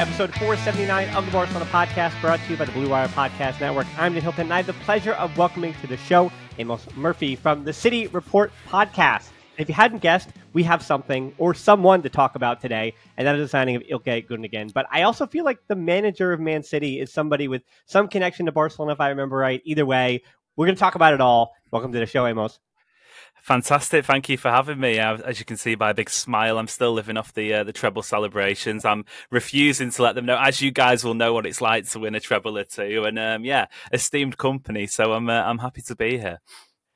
Episode 479 of the Barcelona Podcast, brought to you by the Blue Wire Podcast Network. I'm Dan Hilton, and I have the pleasure of welcoming to the show Amos Murphy from the City Report Podcast. If you hadn't guessed, we have something or someone to talk about today, and that is the signing of Ilkay Gundogan. But I also feel like the manager of Man City is somebody with some connection to Barcelona, if I remember right. Either way, we're going to talk about it all. Welcome to the show, Amos. Fantastic! Thank you for having me. As you can see by a big smile, I'm still living off the uh, the treble celebrations. I'm refusing to let them know, as you guys will know what it's like to win a treble or two. And um, yeah, esteemed company. So I'm uh, I'm happy to be here.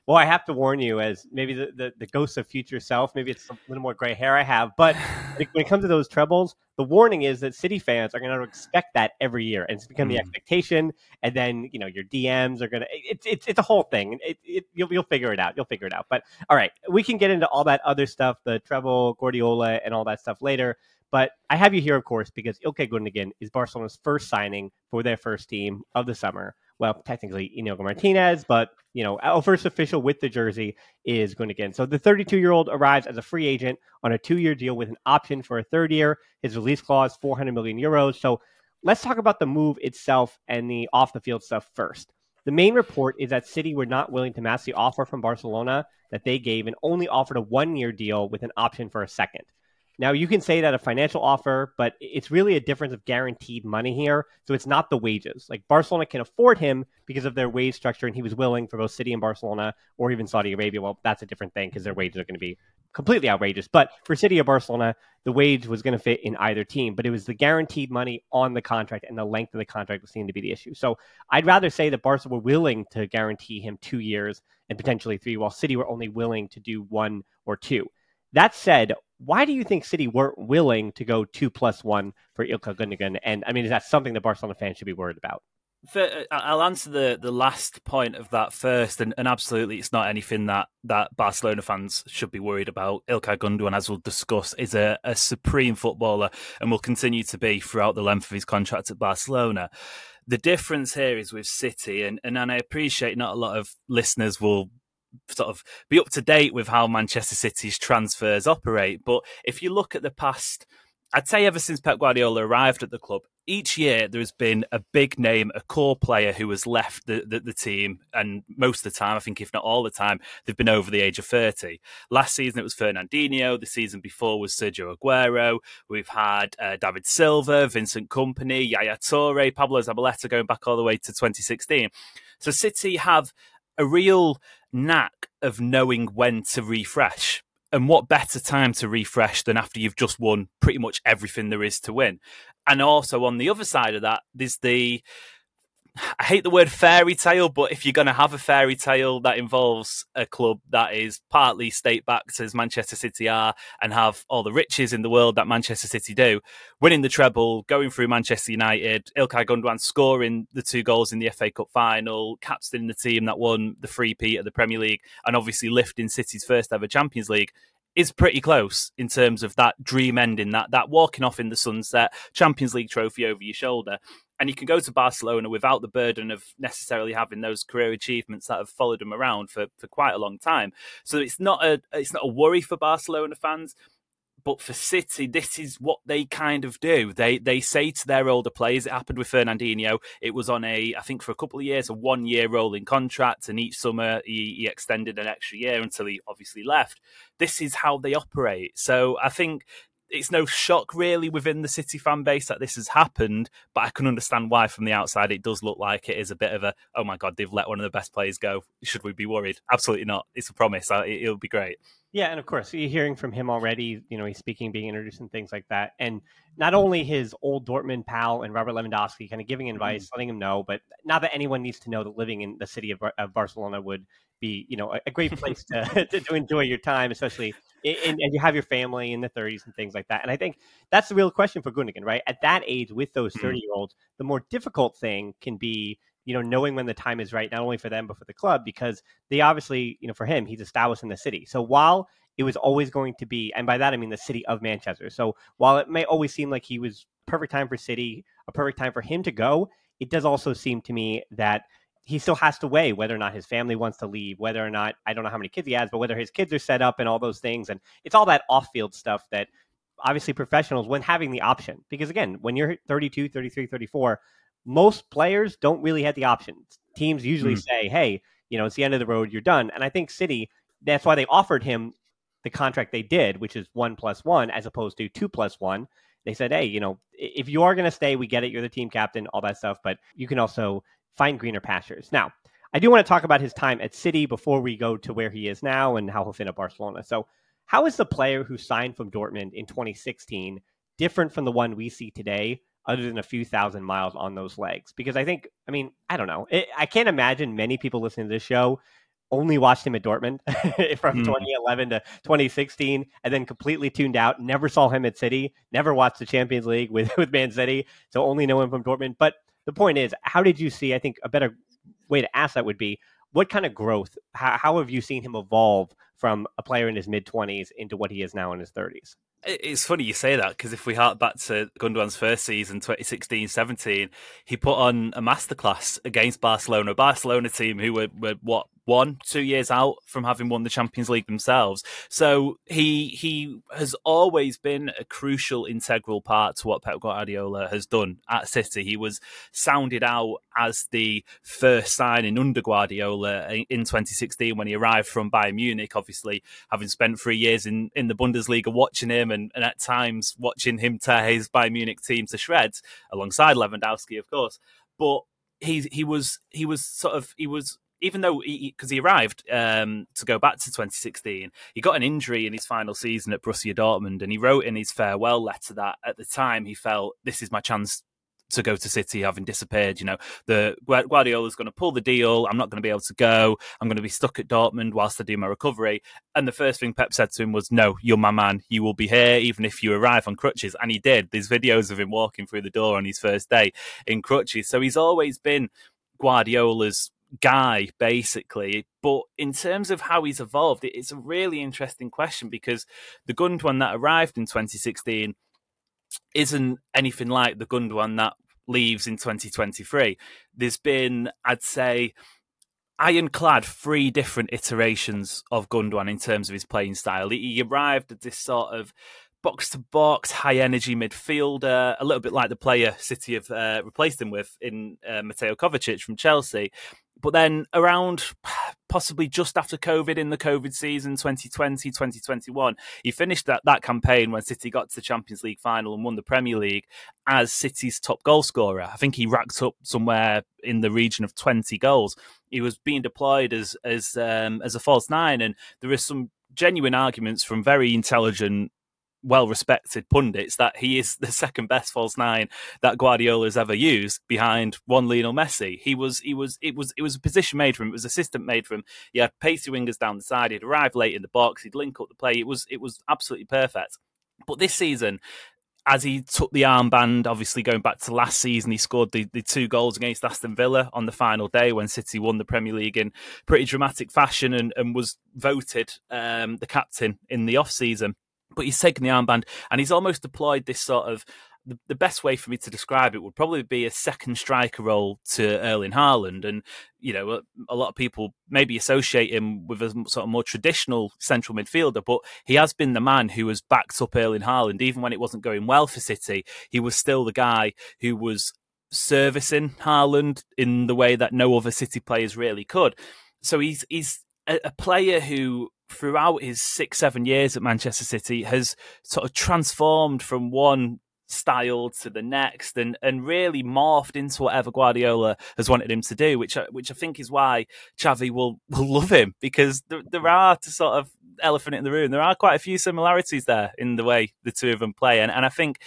Well, I have to warn you, as maybe the, the, the ghost of future self, maybe it's a little more gray hair I have, but when it comes to those trebles, the warning is that City fans are going to expect that every year, and it's become mm. the expectation. And then you know your DMs are going to it's it's it's a whole thing. It, it, you'll you'll figure it out. You'll figure it out. But all right, we can get into all that other stuff, the treble, Guardiola, and all that stuff later. But I have you here, of course, because Ilkay Gundogan is Barcelona's first signing for their first team of the summer well, technically Inigo Martinez, but you know, our first official with the jersey is going Gundogan. So the 32 year old arrives as a free agent on a two year deal with an option for a third year. His release clause 400 million euros. So let's talk about the move itself and the off the field stuff first. The main report is that City were not willing to match the offer from Barcelona that they gave and only offered a one year deal with an option for a second. Now, you can say that a financial offer, but it's really a difference of guaranteed money here. So it's not the wages. Like Barcelona can afford him because of their wage structure, and he was willing for both City and Barcelona or even Saudi Arabia. Well, that's a different thing because their wages are going to be completely outrageous. But for City or Barcelona, the wage was going to fit in either team, but it was the guaranteed money on the contract and the length of the contract was seen to be the issue. So I'd rather say that Barca were willing to guarantee him two years and potentially three, while City were only willing to do one or two. That said, why do you think City weren't willing to go two plus one for Ilkay Gundogan? And I mean, is that something that Barcelona fans should be worried about? Uh, I'll answer the, the last point of that first, and, and absolutely, it's not anything that, that Barcelona fans should be worried about. Ilkay Gundogan, as we'll discuss, is a, a supreme footballer and will continue to be throughout the length of his contract at Barcelona. The difference here is with City, and, and, and I appreciate not a lot of listeners will sort of be up to date with how Manchester City's transfers operate. But if you look at the past, I'd say ever since Pep Guardiola arrived at the club, each year there has been a big name, a core player who has left the, the, the, team, and most of the time, I think if not all the time, they've been over the age of 30. Last season it was Fernandinho, the season before was Sergio Aguero. We've had uh, David Silva, Vincent Kompany, Yaya Toure, Pablo Zabaleta going back all the way to 2016. So City have a real knack of knowing when to refresh. And what better time to refresh than after you've just won pretty much everything there is to win? And also on the other side of that, there's the I hate the word fairy tale, but if you're going to have a fairy tale that involves a club that is partly state backed as Manchester City are and have all the riches in the world that Manchester City do, winning the treble, going through Manchester United, Ilkay Gundogan scoring the two goals in the FA Cup final, captaining the team that won the free P of the Premier League, and obviously lifting City's first ever Champions League is pretty close in terms of that dream ending, that that walking off in the sunset, Champions League trophy over your shoulder. And he can go to Barcelona without the burden of necessarily having those career achievements that have followed him around for, for quite a long time. So it's not a it's not a worry for Barcelona fans. But for City, this is what they kind of do. They they say to their older players. It happened with Fernandinho. It was on a, I think, for a couple of years, a one year rolling contract, and each summer he, he extended an extra year until he obviously left. This is how they operate. So I think it's no shock really within the City fan base that this has happened, but I can understand why from the outside it does look like it is a bit of a oh my god they've let one of the best players go. Should we be worried? Absolutely not. It's a promise. It'll be great. Yeah, and of course you're hearing from him already. You know he's speaking, being introduced, and things like that. And not only his old Dortmund pal and Robert Lewandowski kind of giving advice, mm-hmm. letting him know, but not that anyone needs to know that living in the city of, of Barcelona would be you know a, a great place to, to, to enjoy your time, especially and, and you have your family in the 30s and things like that. And I think that's the real question for Gundogan, right? At that age, with those mm-hmm. 30 year olds, the more difficult thing can be you know, knowing when the time is right, not only for them, but for the club, because they obviously, you know, for him, he's established in the city. So while it was always going to be, and by that I mean the city of Manchester. So while it may always seem like he was perfect time for City, a perfect time for him to go, it does also seem to me that he still has to weigh whether or not his family wants to leave, whether or not I don't know how many kids he has, but whether his kids are set up and all those things. And it's all that off field stuff that obviously professionals, when having the option, because again, when you're 32, 33, 34, most players don't really have the option. Teams usually mm. say, hey, you know, it's the end of the road, you're done. And I think City, that's why they offered him the contract they did, which is one plus one as opposed to two plus one. They said, hey, you know, if you are going to stay, we get it. You're the team captain, all that stuff, but you can also find greener pastures. Now, I do want to talk about his time at City before we go to where he is now and how he'll fit at Barcelona. So, how is the player who signed from Dortmund in 2016 different from the one we see today, other than a few thousand miles on those legs? Because I think, I mean, I don't know. It, I can't imagine many people listening to this show only watched him at Dortmund from mm. 2011 to 2016 and then completely tuned out, never saw him at City, never watched the Champions League with, with Man City, so only know him from Dortmund. But the point is, how did you see? I think a better way to ask that would be, what kind of growth? How, how have you seen him evolve from a player in his mid twenties into what he is now in his thirties? It's funny you say that because if we hark back to Gundogan's first season, 2016-17, he put on a masterclass against Barcelona, Barcelona team who were, were what one, two years out from having won the Champions League themselves. So he he has always been a crucial, integral part to what Pep Guardiola has done at City. He was sounded out as the first signing under Guardiola in 2016 when he arrived from Bayern Munich. Obviously, having spent three years in, in the Bundesliga watching him and, and at times watching him tear his Bayern Munich team to shreds alongside Lewandowski, of course. But he he was he was sort of he was even though because he, he, arrived um, to go back to 2016, he got an injury in his final season at Borussia Dortmund, and he wrote in his farewell letter that at the time he felt this is my chance to go to City, having disappeared. You know, the Guardiola's going to pull the deal. I'm not going to be able to go. I'm going to be stuck at Dortmund whilst I do my recovery. And the first thing Pep said to him was, "No, you're my man. You will be here, even if you arrive on crutches." And he did. There's videos of him walking through the door on his first day in crutches. So he's always been Guardiola's guy, basically. But in terms of how he's evolved, it's a really interesting question because the Gundogan that arrived in 2016 isn't anything like the Gundogan that leaves in 2023. There's been, I'd say, ironclad three different iterations of Gundogan in terms of his playing style. He arrived at this sort of box to box, high energy midfielder, a little bit like the player City have uh, replaced him with in uh, Mateo Kovacic from Chelsea. But then around possibly just after COVID in the COVID season 2020, 2021, he finished that, that campaign when City got to the Champions League final and won the Premier League as City's top goal scorer. I think he racked up somewhere in the region of 20 goals. He was being deployed as as um, as a false nine, and there is some genuine arguments from very intelligent well respected pundits that he is the second best false nine that Guardiola has ever used behind one Lionel Messi. He was he was it was it was a position made for him, it was a system made for him. He had pacey wingers down the side, he'd arrive late in the box, he'd link up the play. It was it was absolutely perfect. But this season, as he took the armband, obviously going back to last season, he scored the, the two goals against Aston Villa on the final day when City won the Premier League in pretty dramatic fashion and, and was voted um, the captain in the off season but he's taken the armband and he's almost deployed this sort of the, best way for me to describe it would probably be a second striker role to Erling Haaland. And, you know, a, lot of people maybe associate him with a sort of more traditional central midfielder, but he has been the man who has backed up Erling Haaland. Even when it wasn't going well for City, he was still the guy who was servicing Haaland in the way that no other City players really could. So he's, he's a player who throughout his six, seven years at Manchester City has sort of transformed from one style to the next and and really morphed into whatever Guardiola has wanted him to do which which I think is why Xavi will will love him because there, there are to sort of elephant in the room. There are quite a few similarities there in the way the two of them play. And and I think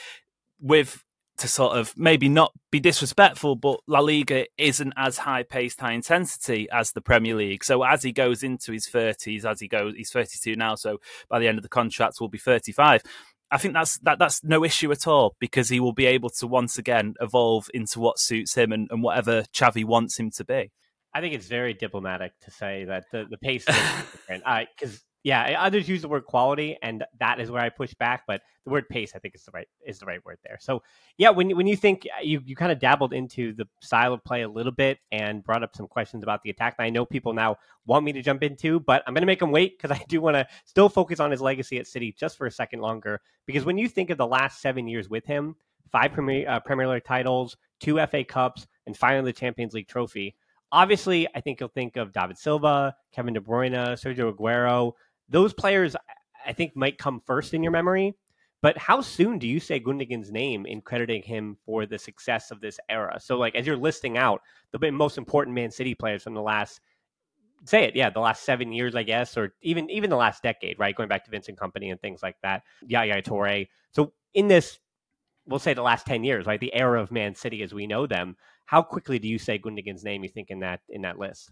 with to sort of maybe not be disrespectful, but La Liga isn't as high paced, high intensity as the Premier League. So as he goes into his 30s, as he goes, he's 32 now. So by the end of the contract, will be 35. I think that's that that's no issue at all because he will be able to once again evolve into what suits him and, and whatever Xavi wants him to be. I think it's very diplomatic to say that the, the pace is different. Because yeah, others use the word quality, and that is where I push back. But the word pace, I think, is the right is the right word there. So yeah, when when you think uh, you you kind of dabbled into the style of play a little bit and brought up some questions about the attack. I know people now want me to jump into, but I'm going to make them wait because I do want to still focus on his legacy at City just for a second longer. Because when you think of the last seven years with him, five Premier uh, Premier League titles, two FA Cups, and finally the Champions League trophy. Obviously, I think you'll think of David Silva, Kevin De Bruyne, Sergio Aguero those players I think might come first in your memory. But how soon do you say Gundogan's name in crediting him for the success of this era? So, like, as you're listing out the most important Man City players from the last, say it, yeah, the last seven years, I guess, or even even the last decade, right? Going back to Vincent Kompany and things like that, Yaya Toure. So, in this, we'll say the last ten years, right, the era of Man City as we know them. How quickly do you say Gundogan's name? You think in that in that list?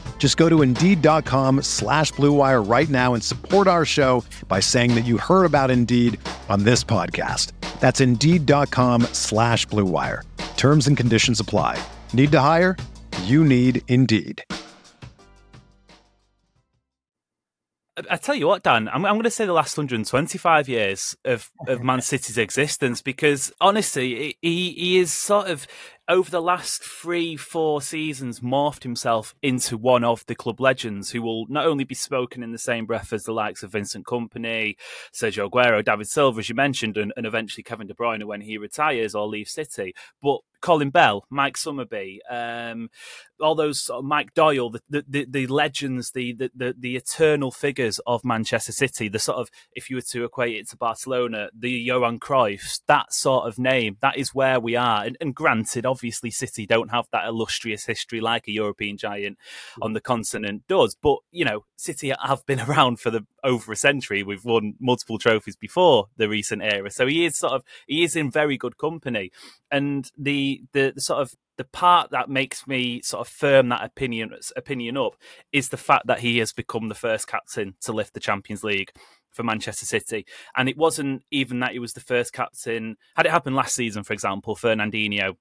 Just go to Indeed.com slash BlueWire right now and support our show by saying that you heard about Indeed on this podcast. That's Indeed.com slash BlueWire. Terms and conditions apply. Need to hire? You need Indeed. I tell you what, Dan, I'm, I'm going to say the last 125 years of, of Man City's existence because honestly, he, he is sort of over the last three, four seasons, morphed himself into one of the club legends who will not only be spoken in the same breath as the likes of Vincent Kompany, Sergio Aguero, David Silva, as you mentioned, and, and eventually Kevin De Bruyne when he retires or leaves City, but Colin Bell, Mike Summerbee, um, all those sort of Mike Doyle, the, the, the legends, the, the, the eternal figures of Manchester City, the sort of, if you were to equate it to Barcelona, the Johan Cruyff, that sort of name, that is where we are. And, and granted, obviously City don't have that illustrious history like a European giant mm. on the continent does. But you know, City have been around for the over a century. We've won multiple trophies before the recent era, so he is sort of he is in very good company. And the the, the sort of the part that makes me sort of firm that opinion opinion up is the fact that he has become the first captain to lift the Champions League for Manchester City. And it wasn't even that he was the first captain. Had it happened last season, for example, Fernandinho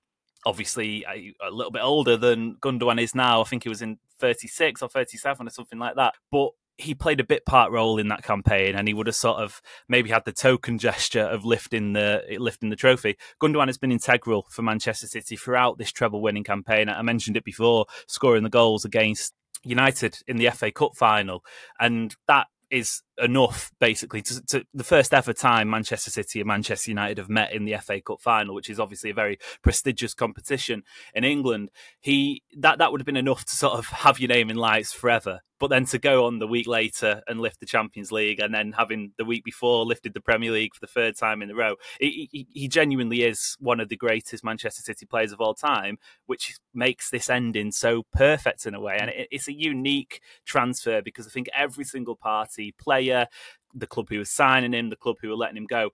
obviously a, a, little bit older than Gundogan is now. I think he was in 36 or 37 or something like that. But he played a bit part role in that campaign, and he would have sort of maybe had the token gesture of lifting the lifting the trophy. Gundogan has been integral for Manchester City throughout this treble winning campaign. I mentioned it before, scoring the goals against United in the FA Cup final, and that is enough basically to, to, the first ever time Manchester City and Manchester United have met in the FA Cup final, which is obviously a very prestigious competition in England. He that that would have been enough to sort of have your name in lights forever. But then to go on the week later and lift the Champions League, and then having the week before lifted the Premier League for the third time in a row, he, he, genuinely is one of the greatest Manchester City players of all time, which makes this ending so perfect in a way. And it, it's a unique transfer because I think every single party, player, the club who was signing him, the club who were letting him go,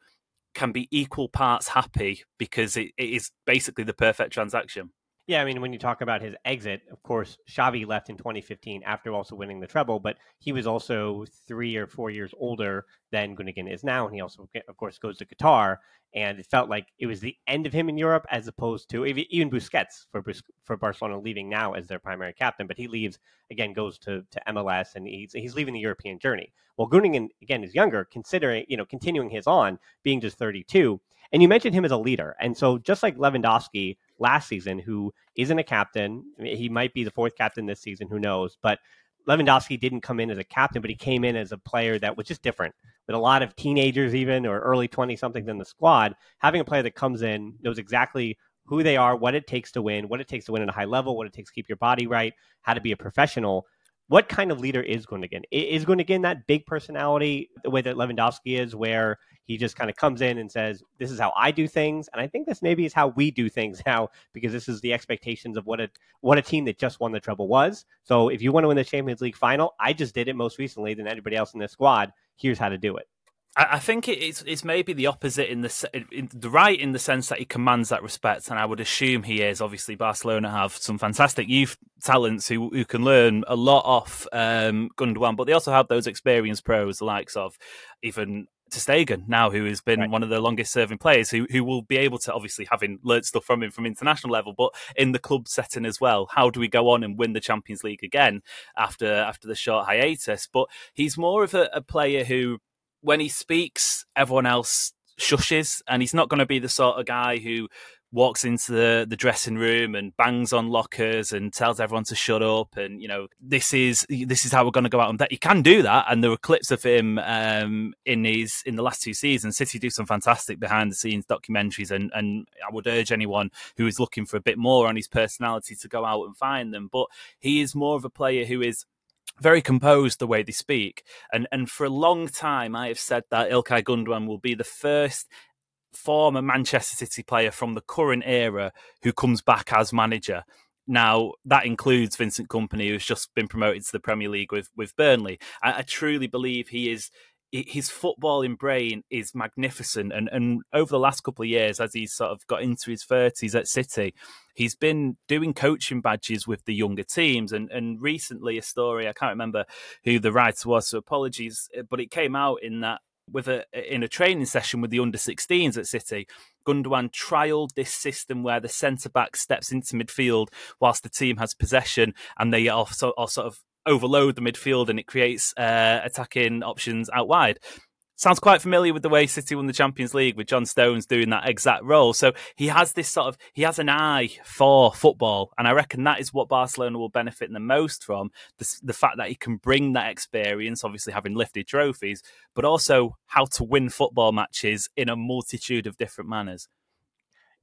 can be equal parts happy because it, it is basically the perfect transaction. Yeah, I mean, when you talk about his exit, of course, Xavi left in 2015 after also winning the treble, but he was also three or four years older than Gundogan is now, and he also, of course, goes to Qatar. And it felt like it was the end of him in Europe, as opposed to even Busquets for for Barcelona leaving now as their primary captain, but he leaves again, goes to, to MLS, and he's he's leaving the European journey. Well, Gundogan again is younger, considering you know continuing his on, being just 32. And you mentioned him as a leader, and so just like Lewandowski last season, who isn't a captain. He might be the fourth captain this season, who knows? But Lewandowski didn't come in as a captain, but he came in as a player that was just different. With a lot of teenagers, even or early 20 somethings in the squad, having a player that comes in, knows exactly who they are, what it takes to win, what it takes to win at a high level, what it takes to keep your body right, how to be a professional what kind of leader is Gundogan? Is Gundogan that big personality the way that Lewandowski is, where he just kind of comes in and says, "This is how I do things," and I think this maybe is how we do things now because this is the expectations of what a what a team that just won the treble was. So if you want to win the Champions League final, I just did it most recently than anybody else in this squad. Here's how to do it. I think it's it's maybe the opposite in the in the right in the sense that he commands that respect, and I would assume he is. Obviously, Barcelona have some fantastic youth talents who who can learn a lot off um, Gundogan, but they also have those experienced pros, the likes of even ter Stegen now, who has been right. one of the longest serving players, who who will be able to obviously having learned stuff from him from international level, but in the club setting as well. How do we go on and win the Champions League again after after the short hiatus? But he's more of a, a player who when he speaks, everyone else shushes, and he's not going to be the sort of guy who walks into the, the dressing room and bangs on lockers and tells everyone to shut up and you know this is this is how we're going to go out and that he can do that and there were clips of him um, in his in the last two seasons. City do some fantastic behind the scenes documentaries and and i would urge anyone who is looking for a bit more on his personality to go out and find them. But he is more of a player who is very composed the way they speak. And and for a long time, I have said that Ilkay Gundogan will be the first former Manchester City player from the current era who comes back as manager. Now that includes Vincent Kompany, who's just been promoted to the Premier League with with Burnley. I, I truly believe he is his footballing brain is magnificent. And, and over the last couple of years, as he's sort of got into his 30s at City, he's been doing coaching badges with the younger teams. And, and recently, a story, I can't remember who the writer was, so apologies, eh, but it came out in that with a in a training session with the under 16s at City, Gundogan trialed this system where the centre back steps into midfield whilst the team has possession, and they are, so, are sort of overload the midfield and it creates uh, attacking options out wide. Sounds quite familiar with the way City won the Champions League with John Stones doing that exact role. So he has this sort of he has an eye for football, and I reckon that is what Barcelona will benefit the most from the, the fact that he can bring that experience, obviously having lifted trophies, but also how to win football matches in a multitude of different manners.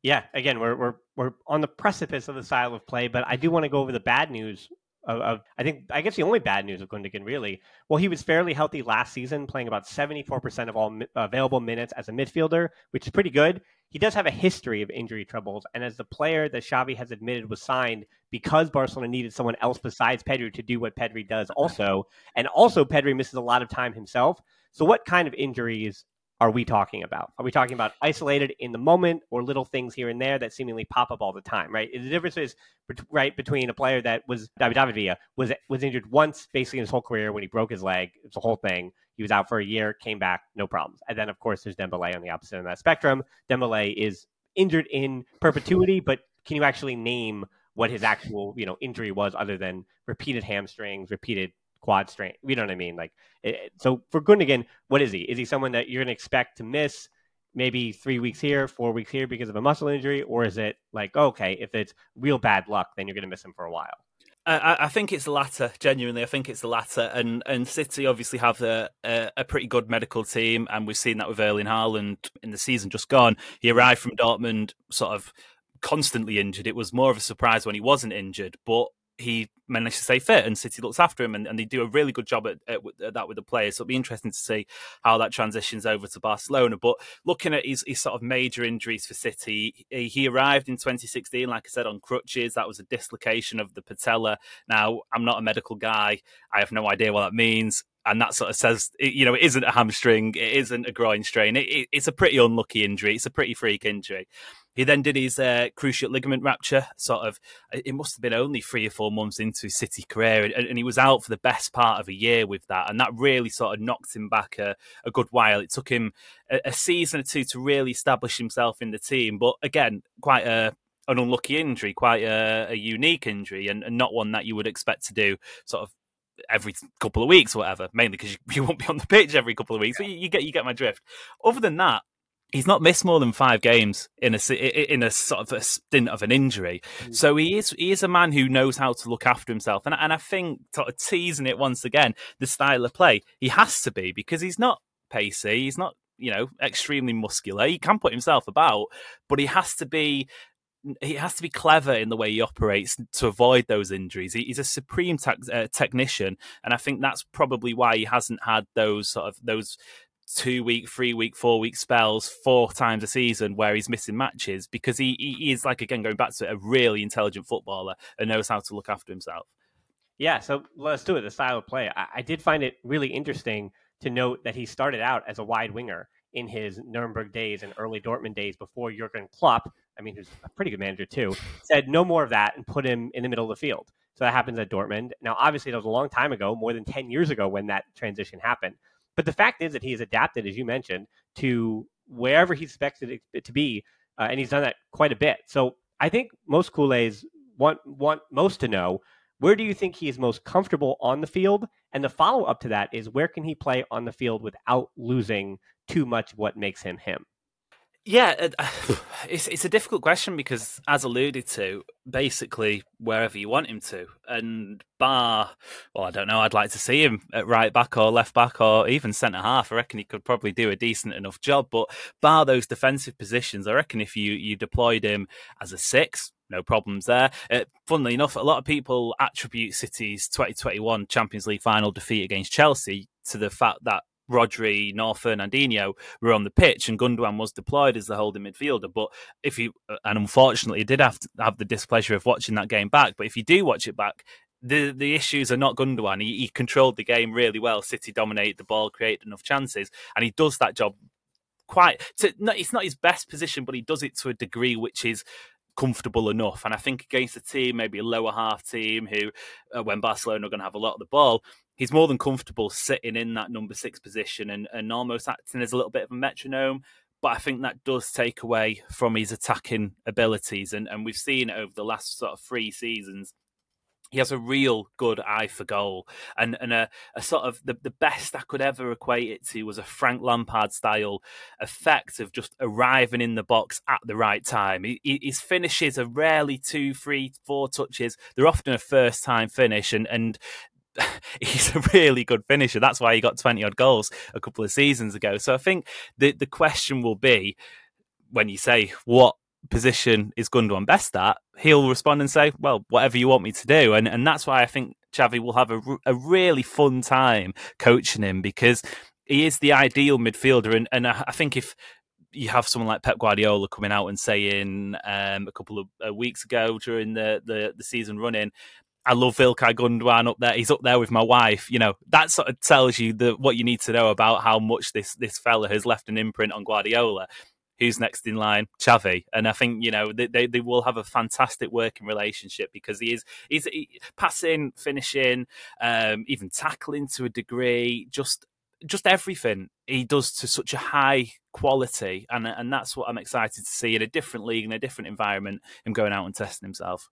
Yeah, again, we're we're we're on the precipice of the style of play, but I do want to go over the bad news of, of, I think I guess the only bad news of Gundogan really. Well, he was fairly healthy last season, playing about 74% of all mi- available minutes as a midfielder, which is pretty good. He does have a history of injury troubles, and as the player that Xavi has admitted was signed because Barcelona needed someone else besides Pedri to do what Pedri does also, and also Pedri misses a lot of time himself. So what kind of injuries are we talking about? Are we talking about isolated in the moment or little things here and there that seemingly pop up all the time, right? The difference is right between a player that was David Villa was was injured once basically in his whole career when he broke his leg. It's a whole thing. He was out for a year, came back, no problems. And then of course there's Dembele on the opposite end of that spectrum. Dembele is injured in perpetuity, but can you actually name what his actual you know injury was other than repeated hamstrings, repeated quad strain. You know what I mean? Like, it, so for Gundogan, what is he? Is he someone that you're going to expect to miss maybe three weeks here, four weeks here because of a muscle injury, or is it like okay, if it's real bad luck, then you're going to miss him for a while? I, I, think it's the latter. Genuinely, I think it's the latter. And and City obviously have a, a, a pretty good medical team, and we've seen that with Erling Haaland in the season just gone. He arrived from Dortmund sort of constantly injured. It was more of a surprise when he wasn't injured, but he managed to stay fit and City looks after him and, and they do a really good job at, at, at, that with the players. So it'll be interesting to see how that transitions over to Barcelona. But looking at his, his sort of major injuries for City, he, he, arrived in 2016, like I said, on crutches. That was a dislocation of the patella. Now, I'm not a medical guy. I have no idea what that means. And that sort of says, you know, it isn't a hamstring, it isn't a groin strain. It, it, it's a pretty unlucky injury. It's a pretty freak injury. He then did his uh, cruciate ligament rupture. Sort of, it must have been only three or four months into his City career, and, and, he was out for the best part of a year with that, and that really sort of knocked him back a, a good while. It took him a, a, season or two to really establish himself in the team, but again, quite a an unlucky injury, quite a, a unique injury, and, and not one that you would expect to do sort of every couple of weeks or whatever. Mainly because you, you, won't be on the pitch every couple of weeks, but you, you, get you get my drift. Other than that, he's not missed more than five games in a in a sort of a stint of an injury. Mm. So he is he is a man who knows how to look after himself, and and I think sort of teasing it once again, the style of play he has to be because he's not pacey, he's not you know extremely muscular. He can put himself about, but he has to be he has to be clever in the way he operates to avoid those injuries. He's a supreme uh, technician, and I think that's probably why he hasn't had those sort of those two week, three week, four week spells four times a season where he's missing matches because he, he is like again going back to it, a really intelligent footballer and knows how to look after himself. Yeah, so let's do it. The style of play. I, I did find it really interesting to note that he started out as a wide winger in his Nuremberg days and early Dortmund days before Jurgen Klopp. I mean, who's a pretty good manager too. Said no more of that and put him in the middle of the field. So that happens at Dortmund. Now, obviously, that was a long time ago, more than 10 years ago when that transition happened. But the fact is that he has adapted, as you mentioned, to wherever he expected it to be, uh, and he's done that quite a bit. So I think most Cules want want most to know where do you think he is most comfortable on the field, and the follow up to that is where can he play on the field without losing too much what makes him him. Yeah, it's it's a difficult question because, as alluded to, basically wherever you want him to, and bar, well, I don't know. I'd like to see him at right back or left back or even centre half. I reckon he could probably do a decent enough job. But bar those defensive positions, I reckon if you you deployed him as a six, no problems there. Uh, funnily enough, a lot of people attribute City's 2021 Champions League final defeat against Chelsea to the fact that Rodri, nor Fernandinho were on the pitch, and Gundogan was deployed as the holding midfielder. But if you, uh, and unfortunately, did have to have the displeasure of watching that game back. But if you do watch it back, the the issues are not Gundogan. He, he controlled the game really well. City dominated the ball, created enough chances, and he does that job quite. To, no, it's not his best position, but he does it to a degree which is comfortable enough. And I think against a team, maybe a lower half team, who uh, when Barcelona are going to have a lot of the ball, he's more than comfortable sitting in that number six position and, and almost acting as a little bit of a metronome. But I think that does take away from his attacking abilities. And, and we've seen over the last sort of three seasons, he has a real good eye for goal and and a, a sort of the, the best I could ever equate it to was a Frank Lampard style effect of just arriving in the box at the right time. He, his finishes are rarely two, three, four touches. They're often a first time finish and and he's a really good finisher. That's why he got 20 odd goals a couple of seasons ago. So I think the, the question will be when you say, what position is Gundogan best at? He'll respond and say, well, whatever you want me to do. And, and that's why I think Xavi will have a, a really fun time coaching him because he is the ideal midfielder. And, and I think if you have someone like Pep Guardiola coming out and saying um, a couple of uh, weeks ago during the, the, the season running, I love Ilkay Gundogan up there. He's up there with my wife. You know, that sort of tells you the, what you need to know about how much this this fella has left an imprint on Guardiola. Who's next in line? Xavi. And I think, you know, they, they, they will have a fantastic working relationship because he is he's he, passing, finishing, um, even tackling to a degree, just just everything he does to such a high quality. And and that's what I'm excited to see in a different league, in a different environment, him going out and testing himself.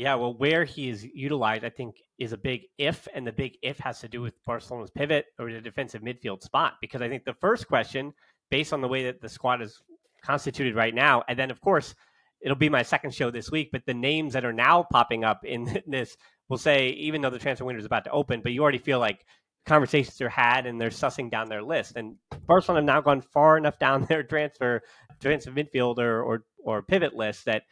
Yeah, well, where he is utilized, I think, is a big if, and the big if has to do with Barcelona's pivot or the defensive midfield spot. Because I think the first question, based on the way that the squad is constituted right now, and then of course it'll be my second show this week, but the names that are now popping up in this we'll say, even though the transfer window is about to open, but you already feel like conversations are had and they're sussing down their list. And Barcelona have now gone far enough down their transfer transfer midfielder or or pivot list that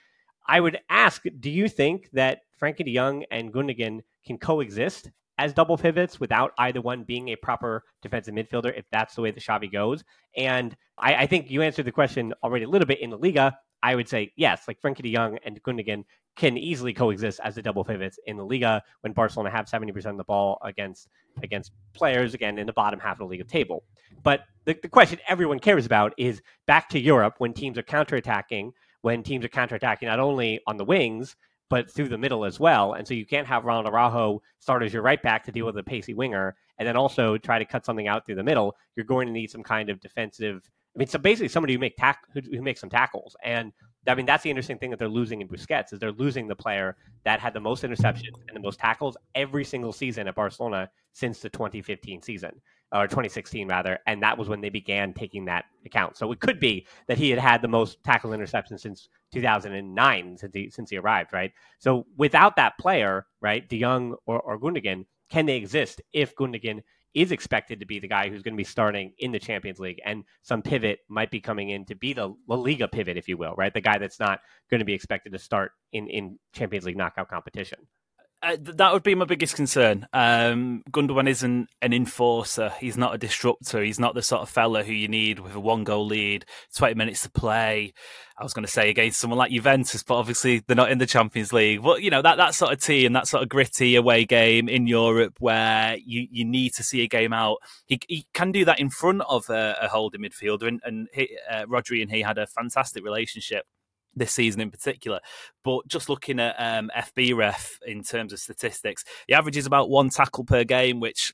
I would ask, do you think that Frenkie de Jong and Gundogan can coexist as double pivots without either one being a proper defensive midfielder if that's the way the Xavi goes? And I, I think you answered the question already a little bit in the Liga. I would say yes, like Frenkie de Jong and Gundogan can easily coexist as the double pivots in the Liga when Barcelona have 70% of the ball against against players again in the bottom half of the Liga table. But the, the question everyone cares about is back to Europe when teams are counterattacking, when teams are counterattacking not only on the wings but through the middle as well. And so you can't have Ronald Araujo start as your right back to deal with a pacey winger and then also try to cut something out through the middle. You're going to need some kind of defensive I mean, so basically somebody who make tack who, who makes some tackles, and I mean that's the interesting thing that they're losing in Busquets is they're losing the player that had the most interceptions and the most tackles every single season at Barcelona since the 2015 season or 2016 rather, and that was when they began taking that account. So it could be that he had had the most tackle interceptions since 2009 since he since he arrived, right? So without that player, right, De Jong or, or Gundogan, can they exist if Gundogan is expected to be the guy who's going to be starting in the Champions League, and some pivot might be coming in to be the La Liga pivot, if you will, right? The guy that's not going to be expected to start in in Champions League knockout competition. Uh, that would be my biggest concern. Um, Gundogan isn't an enforcer. He's not a disruptor. He's not the sort of fella who you need with a one goal lead, 20 minutes to play. I was going to say against someone like Juventus, but obviously they're not in the Champions League. But, you know, that, that sort of team, that sort of gritty away game in Europe where you, you need to see a game out. He, he can do that in front of a, a holding midfielder. And, and he, uh, Rodri and he had a fantastic relationship this season in particular. But just looking at um, FBref in terms of statistics, he averages about one tackle per game, which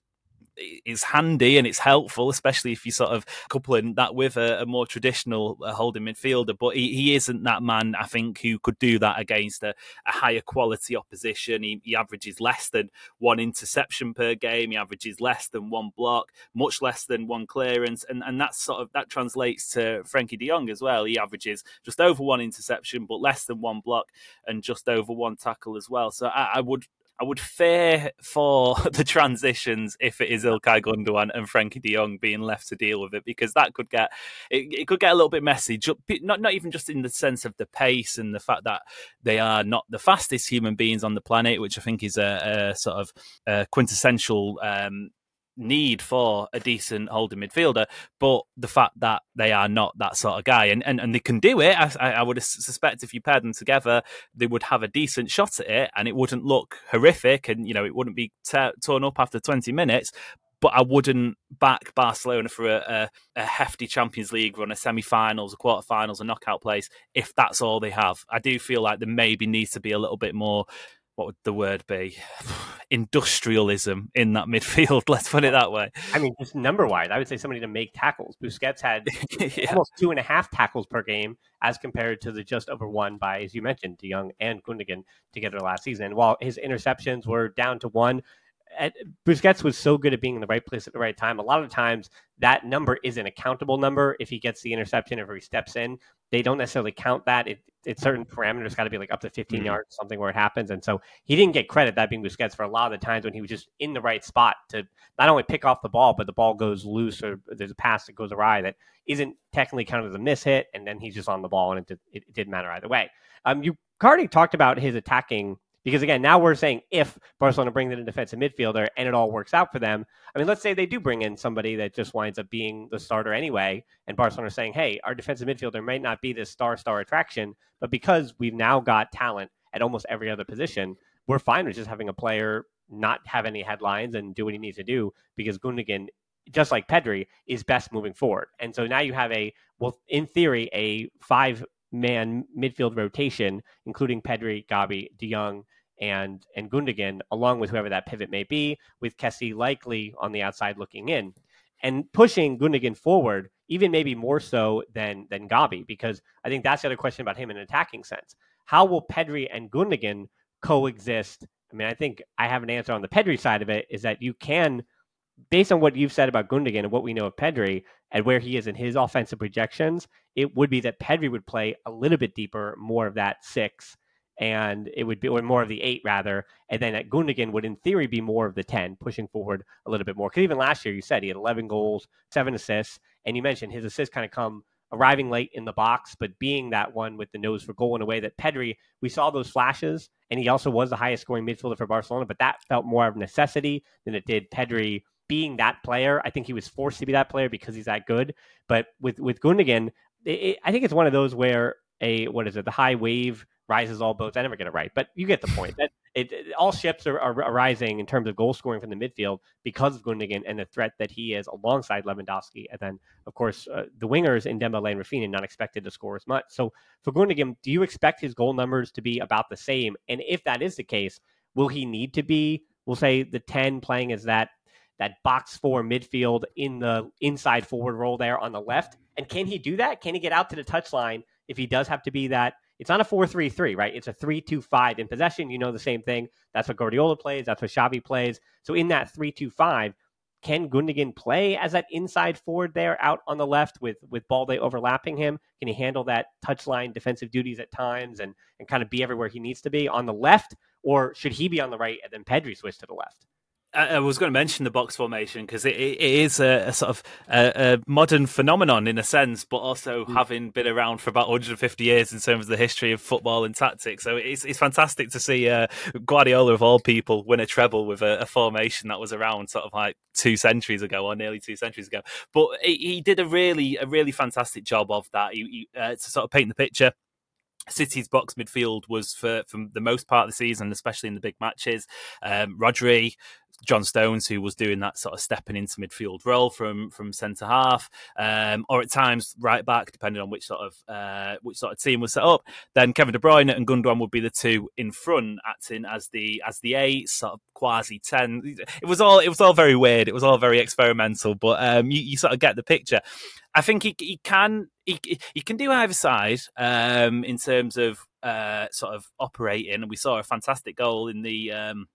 is handy and it's helpful, especially if you sort of coupling that with a, a more traditional uh, holding midfielder. But he, he, isn't that man, I think, who could do that against a, a higher quality opposition. He, he, averages less than one interception per game. He averages less than one block, much less than one clearance, and and that sort of that translates to Frenkie De Jong as well. He averages just over one interception, but less than one block, and just over one tackle as well. So I, I would I would fear for the transitions if it is Ilkay Gundogan and Frenkie De Jong being left to deal with it because that could get it, it, could get a little bit messy. Not not even just in the sense of the pace and the fact that they are not the fastest human beings on the planet, which I think is a, a sort of a quintessential um, need for a decent holding midfielder, but the fact that they are not that sort of guy and, and, and they can do it, I, I would suspect if you paired them together, they would have a decent shot at it and it wouldn't look horrific and, you know, it wouldn't be torn up after 20 minutes. But I wouldn't back Barcelona for a, a, a hefty Champions League run, a semi-finals, a quarter-finals, a knockout place. If that's all they have, I do feel like there maybe needs to be a little bit more what would the word be? Industrialism in that midfield. Let's put it that way. I mean, just number wise, I would say somebody to make tackles. Busquets had yeah. almost two and a half tackles per game, as compared to the just over one by, as you mentioned, De Jong and Gundogan together last season. While his interceptions were down to one, Busquets was so good at being in the right place at the right time. A lot of times, that number is an accountable number. If he gets the interception, if he steps in, they don't necessarily count that. It, it's certain parameters got to be like up to 15 mm-hmm. yards, something where it happens. And so he didn't get credit, that being Busquets, for a lot of the times when he was just in the right spot to not only pick off the ball, but the ball goes loose or there's a pass that goes awry that isn't technically counted as a miss hit. And then he's just on the ball and it, did, it, it didn't matter either way. Um, you already talked about his attacking because again, now we're saying if Barcelona brings in a defensive midfielder and it all works out for them. I mean, let's say they do bring in somebody that just winds up being the starter anyway, and Barcelona saying, hey, our defensive midfielder might not be this star star attraction, but because we've now got talent at almost every other position, we're fine with just having a player not have any headlines and do what he needs to do because Gundogan just like Pedri, is best moving forward. And so now you have a, well, in theory, a five man midfield rotation, including Pedri, Gavi, De Jong, and and Gundogan, along with whoever that pivot may be, with Kessie likely on the outside looking in, and pushing Gundogan forward, even maybe more so than than Gavi, because I think that's the other question about him in an attacking sense. How will Pedri and Gundogan coexist? I mean, I think I have an answer on the Pedri side of it. Is that you can, based on what you've said about Gundogan and what we know of Pedri and where he is in his offensive projections, it would be that Pedri would play a little bit deeper, more of that six, and it would be or more of the eight rather, and then at Gundogan would in theory be more of the ten, pushing forward a little bit more. Because even last year, you said he had 11 goals, seven assists, and you mentioned his assists kind of come arriving late in the box, but being that one with the nose for goal in a way that Pedri, we saw those flashes, and he also was the highest scoring midfielder for Barcelona, but that felt more of necessity than it did Pedri being that player. I think he was forced to be that player because he's that good. But with with Gundogan, it, it, I think it's one of those where a what is it? The high wave rises all boats. I never get it right, but you get the point. That it, all ships are, are, rising in terms of goal scoring from the midfield because of Gundogan and the threat that he is alongside Lewandowski. And then, of course, uh, the wingers in Dembele and Raphinha not expected to score as much. So for Gundogan, do you expect his goal numbers to be about the same? And if that is the case, will he need to be? We'll say the ten playing as that that box four midfield in the inside forward role there on the left. And can he do that? Can he get out to the touchline if he does have to be that? It's not a 4 3 3, right? It's a 3 2 5 in possession. You know the same thing. That's what Guardiola plays. That's what Xavi plays. So in that 3 2 5, can Gundogan play as that inside forward there out on the left with with Balde overlapping him? Can he handle that touchline defensive duties at times and, and kind of be everywhere he needs to be on the left? Or should he be on the right and then Pedri switch to the left? I was going to mention the box formation because it, it is a, a sort of a, a, modern phenomenon in a sense, but also mm. having been around for about 150 years in terms of the history of football and tactics. So it's, it's fantastic to see uh, Guardiola, of all people, win a treble with a, a, formation that was around sort of like two centuries ago or nearly two centuries ago. But he, he did a really, a really fantastic job of that. He, he, uh, to sort of paint the picture City's box midfield was for, for the most part of the season, especially in the big matches. Um, Rodri, John Stones, who was doing that sort of stepping into midfield role from from centre half, um, or at times right back, depending on which sort of uh, which sort of team was set up. Then Kevin De Bruyne and Gundogan would be the two in front, acting as the as the eight, sort of quasi ten. It was all it was all very weird. It was all very experimental, but um, you, you sort of get the picture. I think he, he can he, he can do either side um, in terms of uh, sort of operating. And we saw a fantastic goal in the um,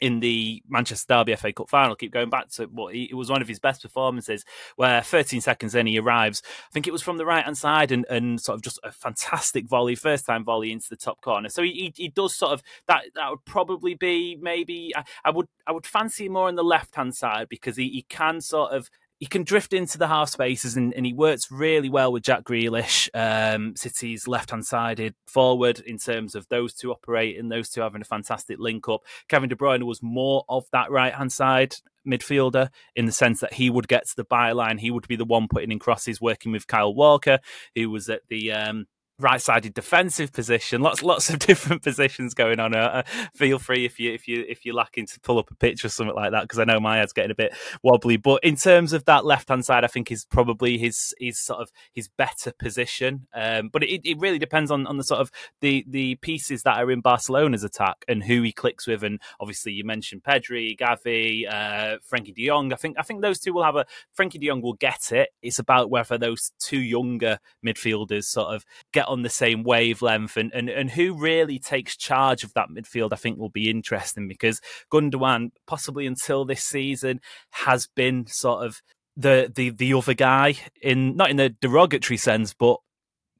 in the Manchester Derby FA Cup final. Keep going back to what he, it was one of his best performances, where 13 seconds in he arrives. I think it was from the right hand side and, and sort of just a fantastic volley, first time volley into the top corner. So he, he, he does sort of that. That would probably be maybe I, I would I would fancy more on the left hand side because he, he can sort of he can drift into the half spaces and, and he works really well with Jack Grealish, um, City's left hand sided forward in terms of those two operating, those two having a fantastic link up. Kevin De Bruyne was more of that right hand side midfielder in the sense that he would get to the byline, he would be the one putting in crosses, working with Kyle Walker, who was at the um, right-sided defensive position. Lots, lots of different positions going on. Uh, uh, feel free if you if you if you're lacking to pull up a picture or something like that because I know my head's getting a bit wobbly. But in terms of that left-hand side, I think is probably his his sort of his better position. Um, but it, it really depends on on the sort of the the pieces that are in Barcelona's attack and who he clicks with. And obviously, you mentioned Pedri, Gavi, uh, Frenkie De Jong. I think I think those two will have a Frenkie De Jong will get it. It's about whether those two younger midfielders sort of get on the same wavelength and, and, and who really takes charge of that midfield, I think will be interesting because Gundogan, possibly until this season, has been sort of the the the other guy in not in the derogatory sense, but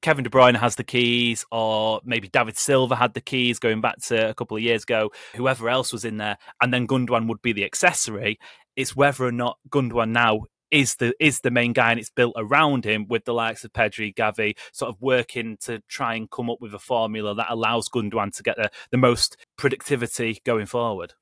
Kevin De Bruyne has the keys, or maybe David Silva had the keys going back to a couple of years ago, whoever else was in there, and then Gundogan would be the accessory. It's whether or not Gundogan now is the is the main guy and it's built around him with the likes of Pedri, Gavi, sort of working to try and come up with a formula that allows Gundogan to get the, the most productivity going forward.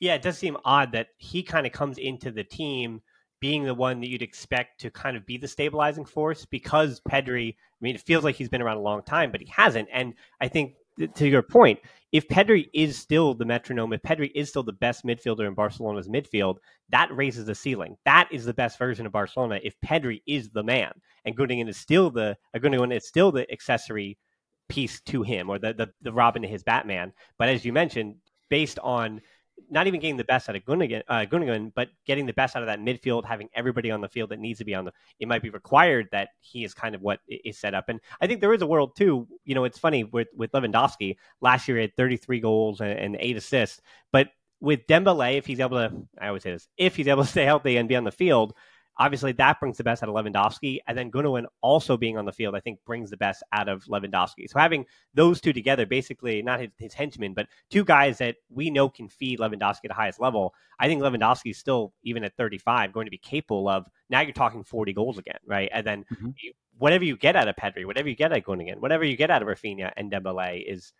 Yeah, it does seem odd that he kind of comes into the team being the one that you'd expect to kind of be the stabilizing force because Pedri, I mean, it feels like he's been around a long time, but he hasn't. And I think to your point, if Pedri is still the metronome, if Pedri is still the best midfielder in Barcelona's midfield, that raises the ceiling. That is the best version of Barcelona. If Pedri is the man, and Gundogan is still the uh, Gundogan is still the accessory piece to him, or the, the the Robin to his Batman. But as you mentioned, based on not even getting the best out of Gundogan, uh, Gundogan, but getting the best out of that midfield, having everybody on the field that needs to be on the. It might be required that he is kind of what is set up, and I think there is a world too. You know, it's funny with with Lewandowski last year he had 33 goals and, and eight assists, but with Dembele, if he's able to, I always say this, if he's able to stay healthy and be on the field, obviously that brings the best out of Lewandowski, and then Gundogan also being on the field, I think brings the best out of Lewandowski. So having those two together, basically not his, his henchmen, but two guys that we know can feed Lewandowski at the highest level. I think Lewandowski is still, even at 35, going to be capable of. Now you're talking 40 goals again, right? And then mm-hmm. you, whatever you get out of Pedri, whatever you get out of Gundogan, whatever you get out of Raphinha and Dembele is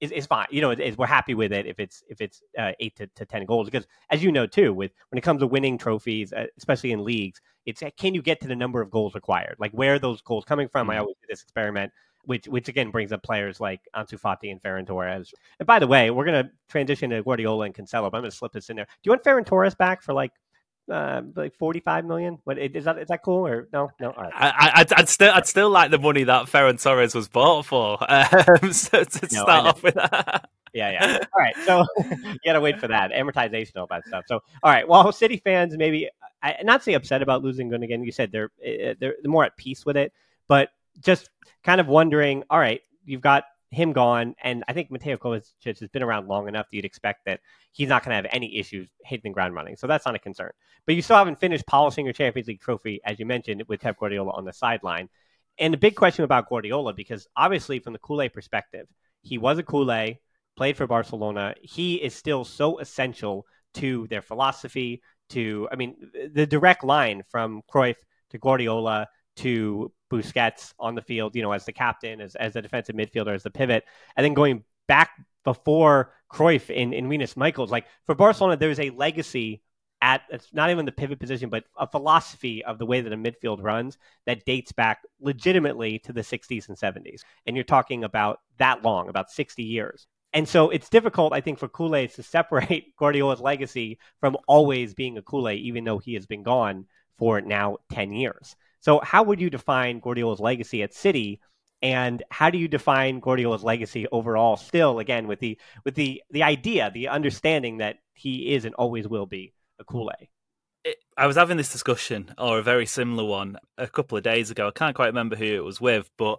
is, is fine. You know, is, we're happy with it if it's if it's uh, eight to, to ten goals because, as you know too, with when it comes to winning trophies, uh, especially in leagues, it's can you get to the number of goals required? Like where are those goals coming from? Mm-hmm. I always do this experiment, which which again brings up players like Ansu Fati and Ferran Torres. And by the way, we're gonna transition to Guardiola and Cancelo, but I'm gonna slip this in there. Do you want Ferran Torres back for like uh, like forty five million. What is that? Is that cool or no? No. All right. I, would I'd still I'd still like the money that Ferran Torres was bought for. Um, so to no, start off with that. Yeah, yeah. All right. So you got to wait for that amortization, all that stuff. So, all right. Well, City fans maybe I, not say upset about losing Gundogan. You said they're eh, they're more at peace with it, but just kind of wondering. All right, you've got him gone, and I think Mateo Kovacic has been around long enough that you'd expect that he's not going to have any issues hitting the ground running. So that's not a concern. But you still haven't finished polishing your Champions League trophy, as you mentioned, with Pep Guardiola on the sideline. And the big question about Guardiola, because obviously from the Cule perspective, he was a Cule, played for Barcelona. He is still so essential to their philosophy, to, I mean, the direct line from Cruyff to Guardiola to Busquets on the field, you know, as the captain, as, as the defensive midfielder, as the pivot, and then going back before Cruyff in, in Rinus Michels. Like for Barcelona, there's a legacy at it's not even the pivot position, but a philosophy of the way that a midfield runs that dates back legitimately to the 60s and 70s. And you're talking about that long, about 60 years. And so it's difficult, I think, for Cules to separate Guardiola's legacy from always being a Cule even though he has been gone for now 10 years. So, how would you define Guardiola's legacy at City? And how do you define Guardiola's legacy overall? Still, again, with the with the the idea, the understanding that he is and always will be a Cule I was having this discussion, or a very similar one, a couple of days ago. I can't quite remember who it was with, but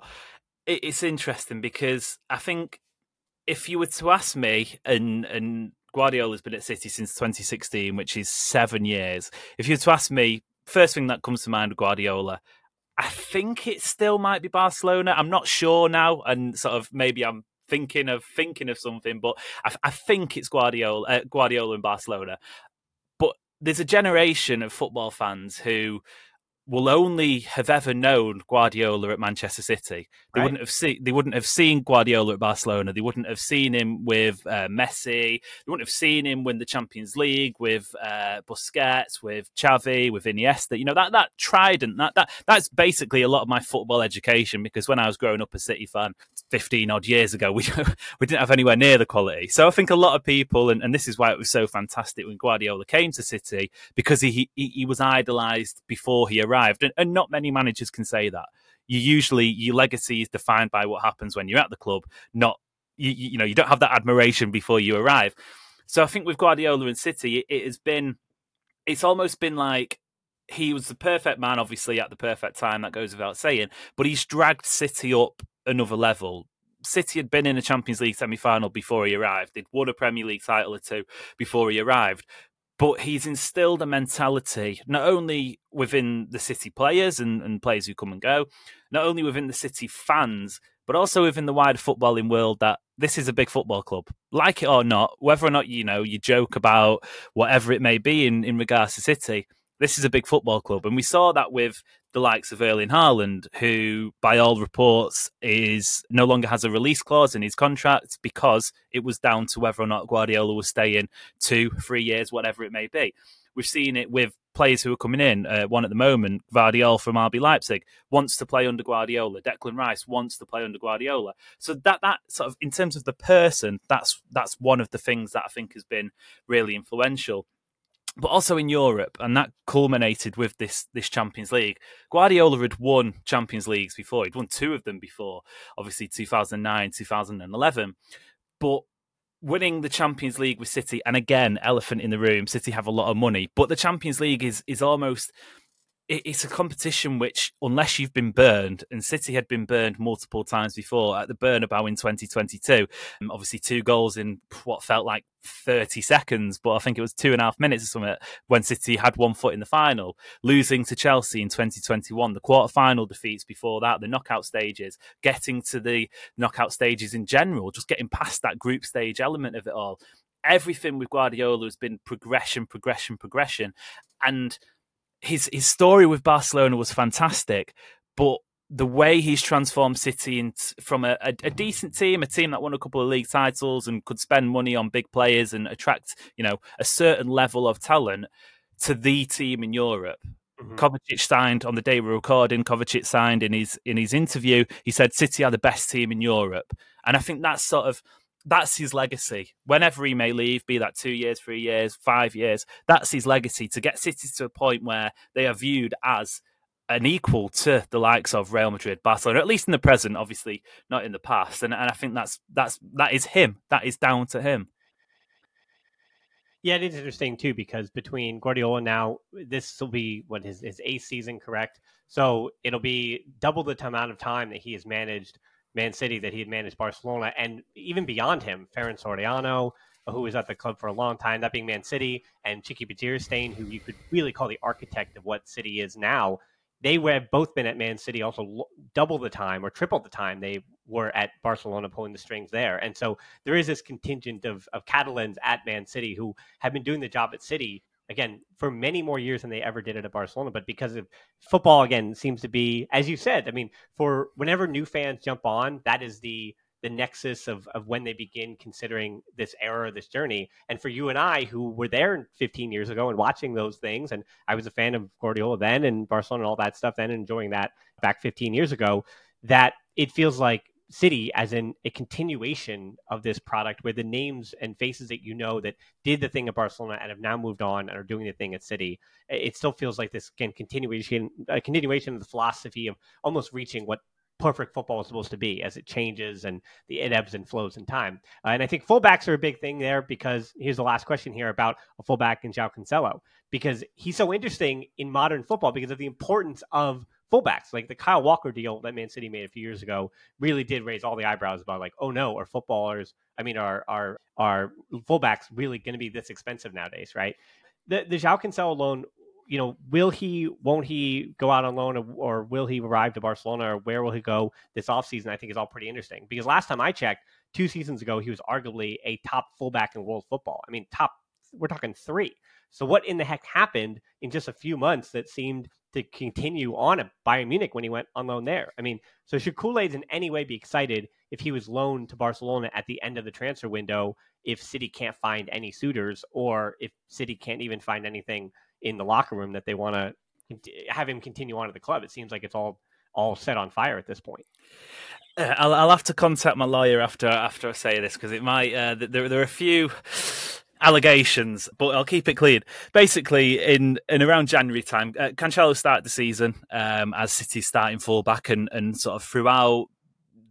it's interesting because I think if you were to ask me, and and Guardiola's been at City since 2016, which is seven years. If you were to ask me, first thing that comes to mind Guardiola, I think it still might be Barcelona. I'm not sure now, and sort of maybe I'm thinking of thinking of something, but I, I think it's Guardiola, uh, Guardiola in Barcelona. But there's a generation of football fans who will only have ever known Guardiola at Manchester City. They right. wouldn't have seen they wouldn't have seen Guardiola at Barcelona. They wouldn't have seen him with uh, Messi. They wouldn't have seen him win the Champions League with uh, Busquets, with Xavi, with Iniesta. You know that that trident that that that's basically a lot of my football education because when I was growing up a City fan 15 odd years ago, we we didn't have anywhere near the quality. So I think a lot of people, and, and this is why it was so fantastic when Guardiola came to City because he he, he was idolised before he arrived, and, and not many managers can say that. You usually your legacy is defined by what happens when you're at the club, not you, you know you don't have that admiration before you arrive. So I think with Guardiola and City, it, it has been it's almost been like he was the perfect man, obviously, at the perfect time. That goes without saying. But he's dragged City up another level. City had been in a Champions League semi final before he arrived. They'd won a Premier League title or two before he arrived. But he's instilled a mentality, not only within the City players and, and players who come and go, not only within the City fans, but also within the wider footballing world that this is a big football club. Like it or not, whether or not, you know, you joke about whatever it may be in, in regards to City, this is a big football club. And we saw that with the likes of Erling Haaland, who, by all reports, is no longer has a release clause in his contract because it was down to whether or not Guardiola was staying two, three years, whatever it may be. We've seen it with players who are coming in. Uh, one at the moment, Gvardiol from RB Leipzig, wants to play under Guardiola. Declan Rice wants to play under Guardiola. So that that sort of, in terms of the person, that's that's one of the things that I think has been really influential but also in Europe, and that culminated with this this Champions League. Guardiola had won Champions Leagues before; he'd won two of them before, obviously 2009, 2011. But winning the Champions League with City, and again, elephant in the room, City have a lot of money, but the Champions League is is almost it's a competition which, unless you've been burned, and City had been burned multiple times before at the Bernabeu in 2022, um, obviously two goals in what felt like 30 seconds, but I think it was two and a half minutes or something when City had one foot in the final, losing to Chelsea in 2021, the quarter-final defeats before that, the knockout stages, getting to the knockout stages in general, just getting past that group stage element of it all. Everything with Guardiola has been progression, progression, progression. And his his story with Barcelona was fantastic, but the way he's transformed City in, from a, a, a, decent team, a team that won a couple of league titles and could spend money on big players and attract, you know, a certain level of talent to the team in Europe. Mm-hmm. Kovacic signed on the day we're recording. Kovacic signed in his in his interview. He said City are the best team in Europe, and I think that's sort of that's his legacy. Whenever he may leave, be that two years, three years, five years, that's his legacy to get City to a point where they are viewed as an equal to the likes of Real Madrid, Barcelona, at least in the present, obviously not in the past. And, and I think that's that's that is him. That is down to him. Yeah, it is interesting too because between Guardiola now, this will be what his his eighth season, correct? So it'll be double the amount of time that he has managed Man City that he had managed Barcelona, and even beyond him, Ferran Soriano, who was at the club for a long time, that being Man City, and Txiki Begiristain, who you could really call the architect of what City is now. They have both been at Man City also double the time or triple the time they were at Barcelona pulling the strings there. And so there is this contingent of, of Catalans at Man City who have been doing the job at City again for many more years than they ever did it at Barcelona. But because of football, again, seems to be as you said. I mean, for whenever new fans jump on, that is the the nexus of, of when they begin considering this era, this journey. And for you and I, who were there 15 years ago and watching those things, and I was a fan of Guardiola then and Barcelona and all that stuff then, enjoying that back 15 years ago, that it feels like city as in a continuation of this product where the names and faces that you know that did the thing at Barcelona and have now moved on and are doing the thing at City, it still feels like this can continuation a continuation of the philosophy of almost reaching what perfect football is supposed to be as it changes and the it ebbs and flows in time. Uh, and I think fullbacks are a big thing there because here's the last question here about a fullback in João Cancelo because he's so interesting in modern football because of the importance of fullbacks. Like the Kyle Walker deal that Man City made a few years ago really did raise all the eyebrows about like, oh no, are footballers, I mean, are are are fullbacks really going to be this expensive nowadays, right? The the João Cancelo loan, you know, will he, won't he go out on loan or, or will he arrive to Barcelona or where will he go this offseason? I think is all pretty interesting because last time I checked, two seasons ago, he was arguably a top fullback in world football. I mean, top, we're talking three. So what in the heck happened in just a few months that seemed to continue on at Bayern Munich when he went on loan there. I mean, so should Cules in any way be excited if he was loaned to Barcelona at the end of the transfer window if City can't find any suitors or if City can't even find anything in the locker room that they want to have him continue on at the club? It seems like it's all all set on fire at this point. Uh, I'll, I'll, have to contact my lawyer after after I say this because it might. Uh, there, there are a few allegations, but I'll keep it clean. Basically, in in around January time, uh, Cancelo started the season um, as City's starting fullback, and and sort of throughout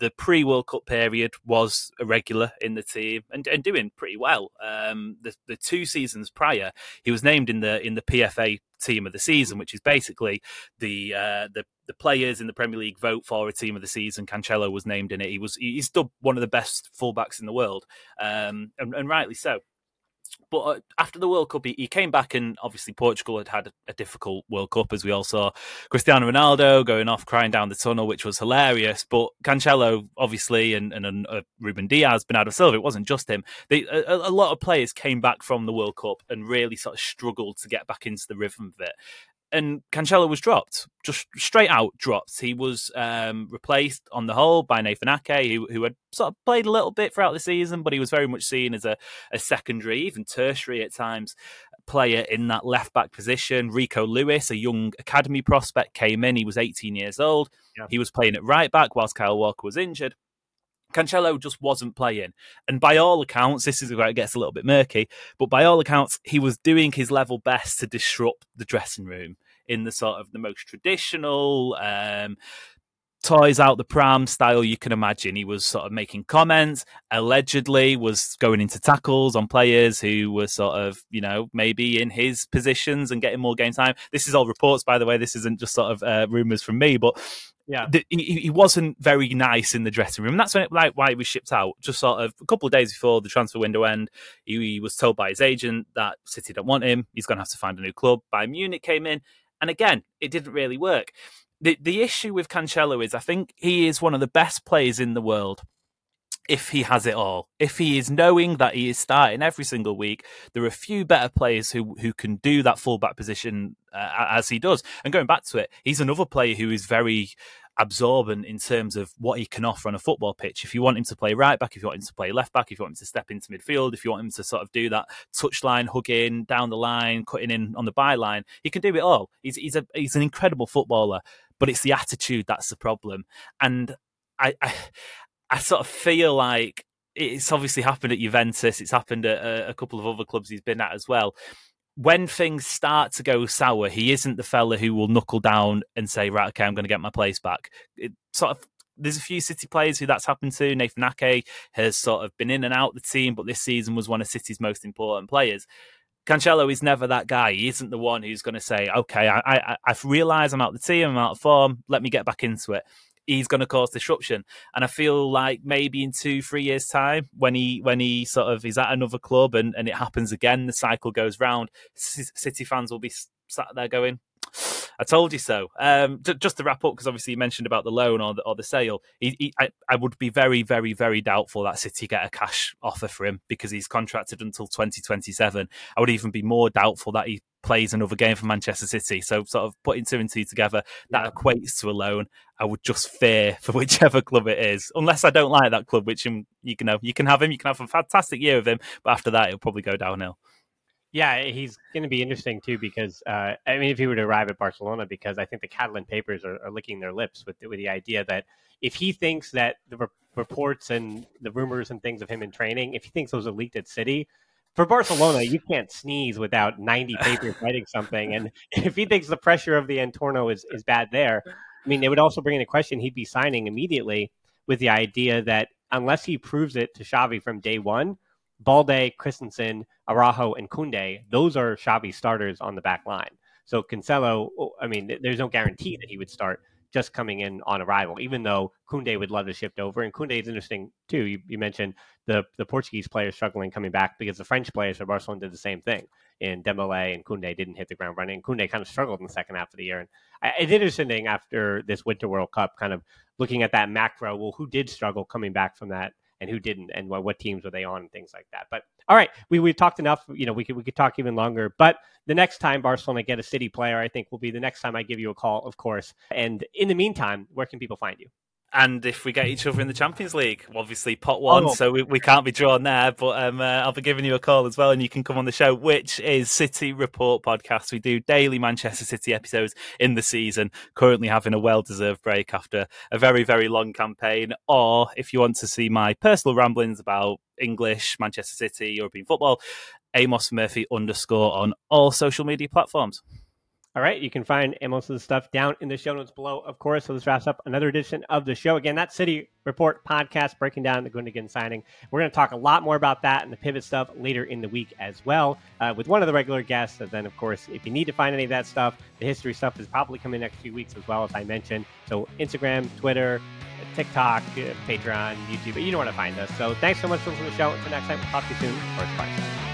the pre World Cup period was a regular in the team and, and doing pretty well. Um, the, the two seasons prior, he was named in the in the PFA team of the season, which is basically the uh, the the players in the Premier League vote for a team of the season. Cancelo was named in it. He was he's still one of the best fullbacks in the world, um, and, and rightly so but uh, after the World Cup, he, he, came back, and obviously Portugal had had a, difficult World Cup, as we all saw. Cristiano Ronaldo going off crying down the tunnel, which was hilarious. But Cancelo, obviously, and, and uh, Ruben Dias, Bernardo Silva, it wasn't just him. They, a, a, lot of players came back from the World Cup and really sort of struggled to get back into the rhythm of it and Cancelo was dropped, just straight out dropped. He was um, replaced on the whole by Nathan Ake, who, who had sort of played a little bit throughout the season, but he was very much seen as a, a secondary, even tertiary at times, player in that left back position. Rico Lewis, a young academy prospect, came in. He was 18 years old. Yeah. He was playing at right back whilst Kyle Walker was injured. Cancelo just wasn't playing. And by all accounts, this is where it gets a little bit murky, but by all accounts, he was doing his level best to disrupt the dressing room in the sort of the most traditional, um, toys out the pram style you can imagine. He was sort of making comments, allegedly was going into tackles on players who were sort of, you know, maybe in his positions and getting more game time. This is all reports, by the way. This isn't just sort of uh, rumors from me, but yeah, the, he, he, wasn't very nice in the dressing room. And that's when it, like why he was shipped out. Just sort of a couple of days before the transfer window end, he, he was told by his agent that City don't want him. He's going to have to find a new club. Bayern Munich came in, and again, it didn't really work the the issue with Cancelo is I think he is one of the best players in the world if he has it all. If he is knowing that he is starting every single week, there are a few better players who who can do that fullback position uh, as he does. And going back to it, he's another player who is very absorbent in terms of what he can offer on a football pitch. If you want him to play right back, if you want him to play left back, if you want him to step into midfield, if you want him to sort of do that touchline, hugging down the line, cutting in on the byline, he can do it all. He's he's a he's an incredible footballer but it's the attitude that's the problem. And I, I, I sort of feel like it's obviously happened at Juventus. It's happened at a, a, couple of other clubs he's been at as well. When things start to go sour, he isn't the fella who will knuckle down and say, "Right, okay, I'm going to get my place back." It sort of there's a few City players who that's happened to. Nathan Ake has sort of been in and out the team, but this season was one of City's most important players. Cancelo is never that guy. He isn't the one who's going to say, "Okay, I, I, I've realised I'm out of the team, I'm out of form. Let me get back into it." He's going to cause disruption, and I feel like maybe in two, three years' time, when he when he sort of is at another club and, and it happens again, the cycle goes round. City fans will be sat there going, I told you so. Um, just to wrap up, because obviously you mentioned about the loan or the, or the sale. He, he, I, I, would be very, very, very doubtful that City get a cash offer for him because he's contracted until 2027. I would even be more doubtful that he plays another game for Manchester City. So, sort of putting two and two together, that yeah. equates to a loan. I would just fear for whichever club it is, unless I don't like that club. Which you can know, you can have him, you can have a fantastic year with him, but after that, it'll probably go downhill. Yeah, he's going to be interesting too because uh, I mean, if he were to arrive at Barcelona, because I think the Catalan papers are, are licking their lips with with the idea that if he thinks that the re- reports and the rumors and things of him in training, if he thinks those are leaked at City, for Barcelona, you can't sneeze without 90 papers writing something. And if he thinks the pressure of the Entorno is, is bad there, I mean, it would also bring in a question he'd be signing immediately with the idea that unless he proves it to Xavi from day one, Balde, Christensen, Araujo, and Kounde, those are Xavi starters on the back line. So Cancelo, oh, I mean, there's no guarantee that he would start just coming in on arrival, even though Kounde would love to shift over. And Kounde is interesting too. You, you, mentioned the the Portuguese players struggling coming back because the French players for Barcelona did the same thing. And Dembele and Kounde didn't hit the ground running. And Kounde kind of struggled in the second half of the year. And it's interesting after this Winter World Cup, kind of looking at that macro. Well, who did struggle coming back from that and who didn't and what, what teams were they on and things like that. But all right, we we've talked enough. You know, we could we could talk even longer. But the next time Barcelona get a city player, I think will be the next time I give you a call, of course. And in the meantime, where can people find you? And if we get each other in the Champions League, obviously pot one, oh. so we, we can't be drawn there. But um, uh, I'll be giving you a call as well, and you can come on the show, which is City Report podcast. We do daily Manchester City episodes in the season. Currently having a well-deserved break after a very very long campaign. Or if you want to see my personal ramblings about English, Manchester City, European football, Amos Murphy underscore on all social media platforms. All right, you can find most of the stuff down in the show notes below, of course. So this wraps up another edition of the show. Again, that City Report podcast breaking down the Gundogan signing. We're going to talk a lot more about that and the pivot stuff later in the week as well uh, with one of the regular guests. And then, of course, if you need to find any of that stuff, the history stuff is probably coming next few weeks as well, as I mentioned. So Instagram, Twitter, TikTok, uh, Patreon, YouTube, you know where to find us. So thanks so much for listening to the show. Until next time, we'll talk to you soon. First Fireside.